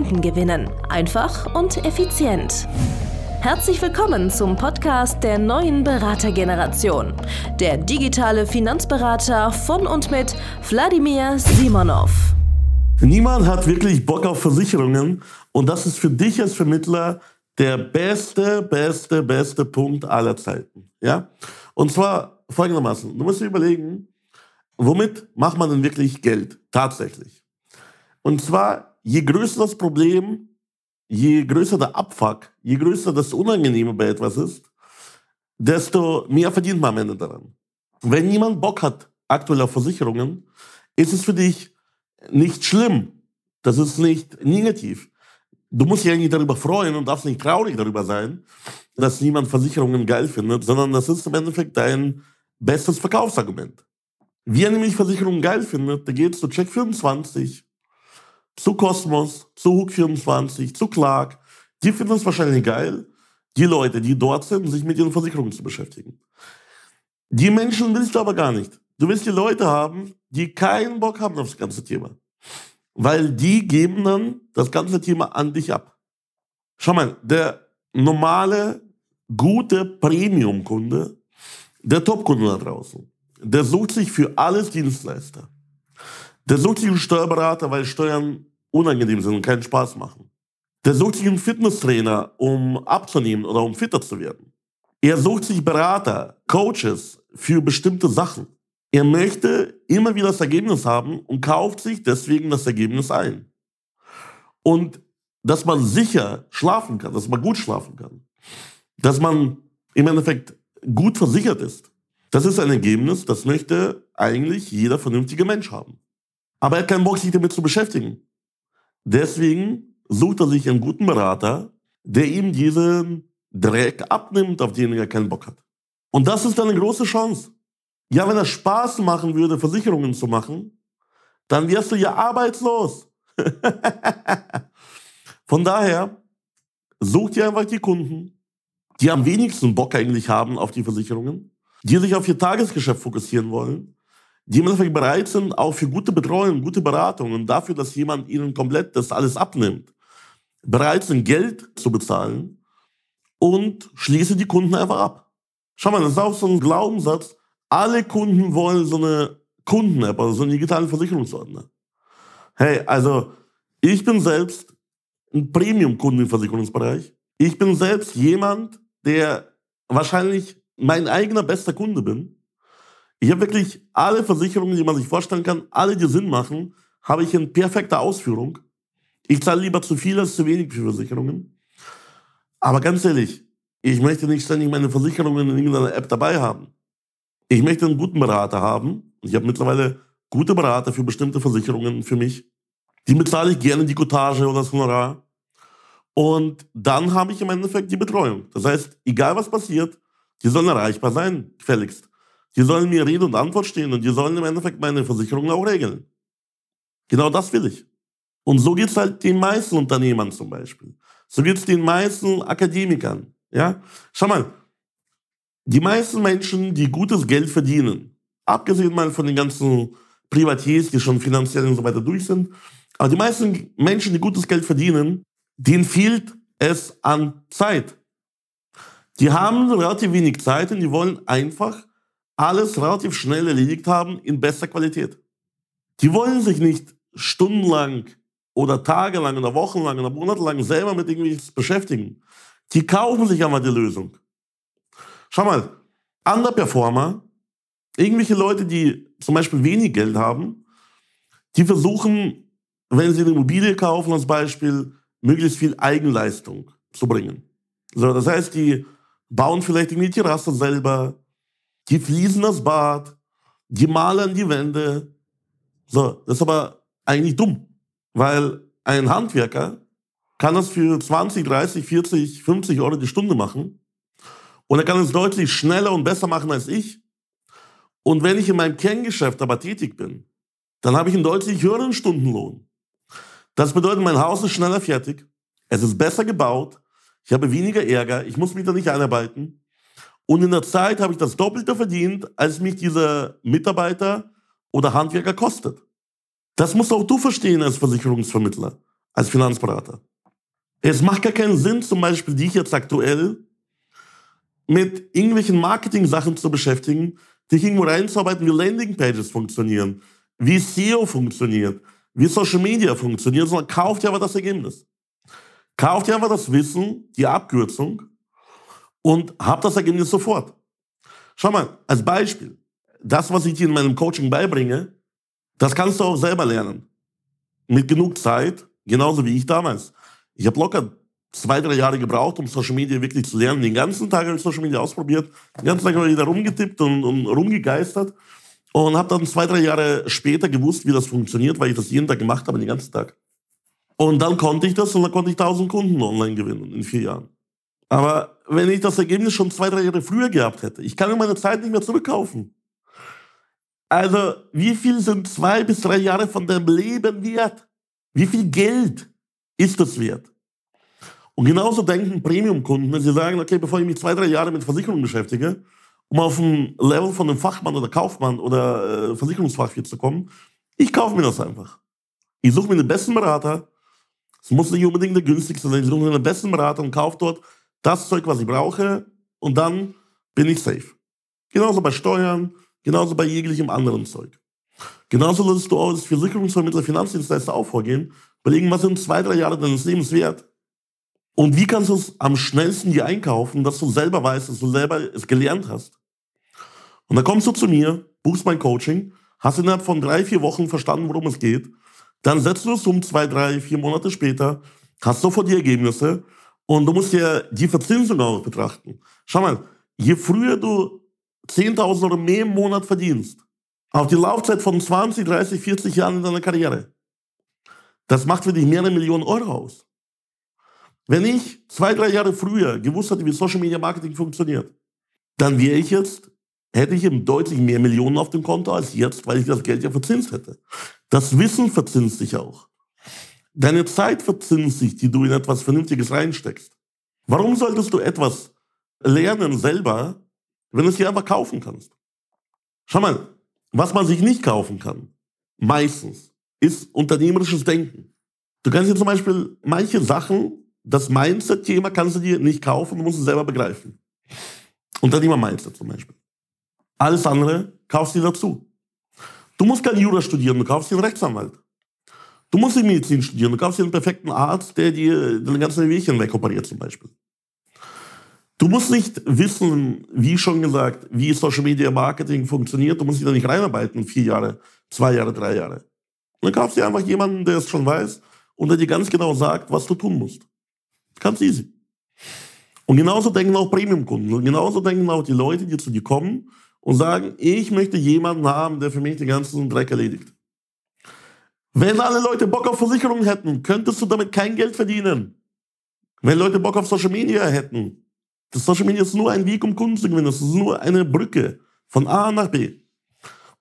Kunden gewinnen. Einfach und effizient. Herzlich willkommen zum Podcast der neuen Beratergeneration. Der digitale Finanzberater von und mit Wladimir Simonov. Niemand hat wirklich Bock auf Versicherungen und das ist für dich als Vermittler der beste, beste, beste Punkt aller Zeiten. Ja? Und zwar folgendermaßen. Du musst dir überlegen, womit macht man denn wirklich Geld? Tatsächlich. Und zwar je größer das Problem, je größer der Abfuck, je größer das Unangenehme bei etwas ist, desto mehr verdient man am Ende daran. Wenn niemand Bock hat, aktuell auf Versicherungen, ist es für dich nicht schlimm. Das ist nicht negativ. Du musst dich eigentlich darüber freuen und darfst nicht traurig darüber sein, dass niemand Versicherungen geil findet, sondern das ist im Endeffekt dein bestes Verkaufsargument. Wer nämlich Versicherungen geil findet, der geht zu Check 24, zu Cosmos, zu Hook24, zu Clark. Die finden es wahrscheinlich geil, die Leute, die dort sind, sich mit ihren Versicherungen zu beschäftigen. Die Menschen willst du aber gar nicht. Du willst die Leute haben, die keinen Bock haben auf das ganze Thema. Weil die geben dann das ganze Thema an dich ab. Schau mal, der normale, gute Premium-Kunde, der Top-Kunde da draußen, der sucht sich für alles Dienstleister. Der sucht sich einen Steuerberater, weil Steuern unangenehm sind und keinen Spaß machen. Der sucht sich einen Fitnesstrainer, um abzunehmen oder um fitter zu werden. Er sucht sich Berater, Coaches für bestimmte Sachen. Er möchte immer wieder das Ergebnis haben und kauft sich deswegen das Ergebnis ein. Und dass man sicher schlafen kann, dass man gut schlafen kann, dass man im Endeffekt gut versichert ist, das ist ein Ergebnis, das möchte eigentlich jeder vernünftige Mensch haben. Aber er hat keinen Bock, sich damit zu beschäftigen. Deswegen sucht er sich einen guten Berater, der ihm diesen Dreck abnimmt, auf den er keinen Bock hat. Und das ist eine große Chance. Ja, wenn er Spaß machen würde, Versicherungen zu machen, dann wärst du ja arbeitslos. Von daher, such dir einfach die Kunden, die am wenigsten Bock eigentlich haben auf die Versicherungen, die sich auf ihr Tagesgeschäft fokussieren wollen die im Endeffekt bereit sind, auch für gute Betreuung, gute Beratung und dafür, dass jemand ihnen komplett das alles abnimmt, bereit sind, Geld zu bezahlen und schließe die Kunden einfach ab. Schau mal, das ist auch so ein Glaubenssatz. Alle Kunden wollen so eine Kunden-App, also so einen digitalen Versicherungsordner. Hey, also ich bin selbst ein Premium-Kunde im Versicherungsbereich. Ich bin selbst jemand, der wahrscheinlich mein eigener bester Kunde bin. Ich habe wirklich alle Versicherungen, die man sich vorstellen kann, alle, die Sinn machen, habe ich in perfekter Ausführung. Ich zahle lieber zu viel als zu wenig für Versicherungen. Aber ganz ehrlich, ich möchte nicht ständig meine Versicherungen in irgendeiner App dabei haben. Ich möchte einen guten Berater haben. Ich habe mittlerweile gute Berater für bestimmte Versicherungen für mich. Die bezahle ich gerne die Cottage oder das Honorar. Und dann habe ich im Endeffekt die Betreuung. Das heißt, egal was passiert, die sollen erreichbar sein, gefälligst. Die sollen mir Rede und Antwort stehen und die sollen im Endeffekt meine Versicherung auch regeln. Genau das will ich. Und so geht's halt den meisten Unternehmern zum Beispiel. So geht's den meisten Akademikern. Ja? Schau mal, die meisten Menschen, die gutes Geld verdienen, abgesehen mal von den ganzen Privatiers, die schon finanziell und so weiter durch sind, aber die meisten Menschen, die gutes Geld verdienen, denen fehlt es an Zeit. Die haben relativ wenig Zeit und die wollen einfach alles relativ schnell erledigt haben in bester Qualität. Die wollen sich nicht stundenlang oder tagelang oder wochenlang oder monatelang selber mit irgendwas beschäftigen. Die kaufen sich aber die Lösung. Schau mal, Underperformer, irgendwelche Leute, die zum Beispiel wenig Geld haben, die versuchen, wenn sie eine Immobilie kaufen als Beispiel, möglichst viel Eigenleistung zu bringen. So, das heißt, die bauen vielleicht irgendwie die Terrasse selber, die fließen das Bad, die malen die Wände. So, das ist aber eigentlich dumm, weil ein Handwerker, kann das für 20, 30, 40, 50 Euro die Stunde machen. Und er kann es deutlich schneller und besser machen als ich. Und wenn ich in meinem Kerngeschäft aber tätig bin, dann habe ich einen deutlich höheren Stundenlohn. Das bedeutet, mein Haus ist schneller fertig, es ist besser gebaut, ich habe weniger Ärger, ich muss mich da nicht einarbeiten. Und in der Zeit habe ich das Doppelte verdient, als mich dieser Mitarbeiter oder Handwerker kostet. Das musst auch du verstehen als Versicherungsvermittler, als Finanzberater. Es macht gar keinen Sinn, zum Beispiel dich jetzt aktuell mit irgendwelchen Marketing-Sachen zu beschäftigen, dich irgendwo reinzuarbeiten, wie Landingpages funktionieren, wie SEO funktioniert, wie Social Media funktioniert, sondern kauft dir aber das Ergebnis. Kauft dir einfach das Wissen, die Abkürzung und habt das Ergebnis sofort. Schau mal, als Beispiel, das, was ich dir in meinem Coaching beibringe, das kannst du auch selber lernen. Mit genug Zeit, genauso wie ich damals. Ich habe locker zwei, drei Jahre gebraucht, um Social Media wirklich zu lernen. Den ganzen Tag habe ich Social Media ausprobiert. Den ganzen Tag habe ich da rumgetippt und, und rumgegeistert. Und habe dann zwei, drei Jahre später gewusst, wie das funktioniert, weil ich das jeden Tag gemacht habe, den ganzen Tag. Und dann konnte ich das und dann konnte ich 1000 Kunden online gewinnen in vier Jahren. Aber wenn ich das Ergebnis schon zwei, drei Jahre früher gehabt hätte, ich kann mir meine Zeit nicht mehr zurückkaufen. Also, wie viel sind zwei bis drei Jahre von deinem Leben wert? Wie viel Geld ist das wert? Und genauso denken Premium-Kunden, wenn sie sagen, okay, bevor ich mich zwei, drei Jahre mit Versicherungen beschäftige, um auf ein Level von einem Fachmann oder Kaufmann oder äh, Versicherungsfachwirt zu kommen, ich kaufe mir das einfach. Ich suche mir den besten Berater. Es muss nicht unbedingt der günstigste sein. Ich suche mir den besten Berater und kaufe dort das Zeug, was ich brauche. Und dann bin ich safe. Genauso bei Steuern, genauso bei jeglichem anderen Zeug. Genauso solltest du auch als Versicherungsvermittler, Finanzdienstleister auch vorgehen. Überlegen, was sind zwei, drei Jahre deines Lebens wert? Und wie kannst du es am schnellsten dir einkaufen, dass du selber weißt, dass du selber es gelernt hast? Und dann kommst du zu mir, buchst mein Coaching, hast innerhalb von drei, vier Wochen verstanden, worum es geht. Dann setzt du es um zwei, drei, vier Monate später, hast sofort die Ergebnisse und du musst ja die Verzinsung auch betrachten. Schau mal, je früher du 10.000 oder mehr im Monat verdienst, auf die Laufzeit von 20, 30, 40 Jahren in deiner Karriere, das macht für dich mehrere Millionen Euro aus. Wenn ich zwei, drei Jahre früher gewusst hätte, wie Social Media Marketing funktioniert, dann wäre ich jetzt, hätte ich eben deutlich mehr Millionen auf dem Konto als jetzt, weil ich das Geld ja verzinst hätte. Das Wissen verzinst sich auch. Deine Zeit verzinst sich, die du in etwas Vernünftiges reinsteckst. Warum solltest du etwas lernen selber, wenn du es dir einfach kaufen kannst? Schau mal, was man sich nicht kaufen kann, meistens, ist unternehmerisches Denken. Du kannst dir zum Beispiel manche Sachen das Mindset-Thema kannst du dir nicht kaufen, du musst es selber begreifen. Unternehmer-Mindset zum Beispiel. Alles andere kaufst du dir dazu. Du musst kein Jura studieren, du kaufst dir einen Rechtsanwalt. Du musst nicht Medizin studieren, du kaufst dir einen perfekten Arzt, der dir deine ganzen Wehchen wegoperiert zum Beispiel. Du musst nicht wissen, wie schon gesagt, wie Social Media Marketing funktioniert. Du musst dich da nicht reinarbeiten, vier Jahre, zwei Jahre, drei Jahre. Dann kaufst du dir einfach jemanden, der es schon weiß und der dir ganz genau sagt, was du tun musst. Ganz easy. Und genauso denken auch Premium-Kunden. Und genauso denken auch die Leute, die zu dir kommen und sagen, ich möchte jemanden haben, der für mich den ganzen Dreck erledigt. Wenn alle Leute Bock auf Versicherungen hätten, könntest du damit kein Geld verdienen. Wenn Leute Bock auf Social Media hätten, das Social Media ist nur ein Weg, um Kunden zu gewinnen. Das ist nur eine Brücke von A nach B.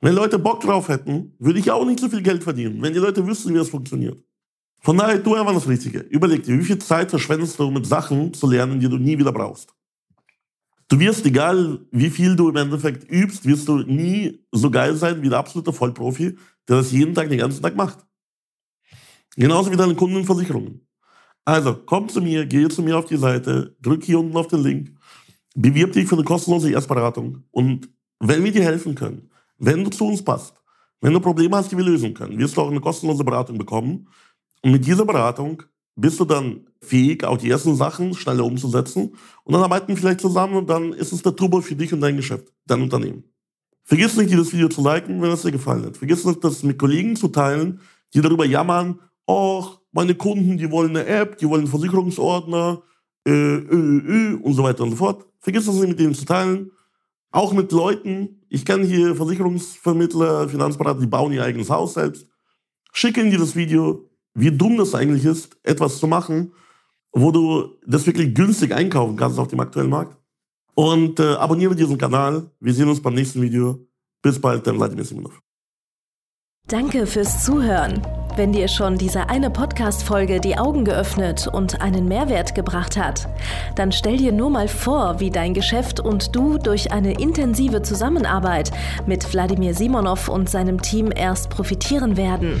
Wenn Leute Bock drauf hätten, würde ich auch nicht so viel Geld verdienen, wenn die Leute wüssten, wie das funktioniert. Von daher, tu einfach das Richtige. Überleg dir, wie viel Zeit verschwendest du mit Sachen zu lernen, die du nie wieder brauchst. Du wirst, egal wie viel du im Endeffekt übst, wirst du nie so geil sein wie der absolute Vollprofi, der das jeden Tag, den ganzen Tag macht. Genauso wie deine Kundenversicherungen. Also, komm zu mir, geh zu mir auf die Seite, drück hier unten auf den Link, bewirb dich für eine kostenlose Erstberatung und wenn wir dir helfen können, wenn du zu uns passt, wenn du Probleme hast, die wir lösen können, wirst du auch eine kostenlose Beratung bekommen, und mit dieser Beratung bist du dann fähig, auch die ersten Sachen schneller umzusetzen. Und dann arbeiten wir vielleicht zusammen und dann ist es der Turbo für dich und dein Geschäft, dein Unternehmen. Vergiss nicht, dieses Video zu liken, wenn es dir gefallen hat. Vergiss nicht, das mit Kollegen zu teilen, die darüber jammern, oh, meine Kunden, die wollen eine App, die wollen Versicherungsordner, äh, äh, äh, und so weiter und so fort. Vergiss das nicht, mit denen zu teilen. Auch mit Leuten, ich kenne hier Versicherungsvermittler, Finanzberater, die bauen ihr eigenes Haus selbst. Schick ihnen dieses Video, wie dumm das eigentlich ist, etwas zu machen, wo du das wirklich günstig einkaufen kannst auf dem aktuellen Markt. Und äh, abonniere diesen Kanal. Wir sehen uns beim nächsten Video. Bis bald, dein Vladimir Simonov. Danke fürs Zuhören. Wenn dir schon diese eine Podcast-Folge die Augen geöffnet und einen Mehrwert gebracht hat, dann stell dir nur mal vor, wie dein Geschäft und du durch eine intensive Zusammenarbeit mit Wladimir Simonov und seinem Team erst profitieren werden.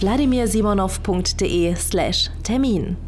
www.vladimirsimonov.de/termin.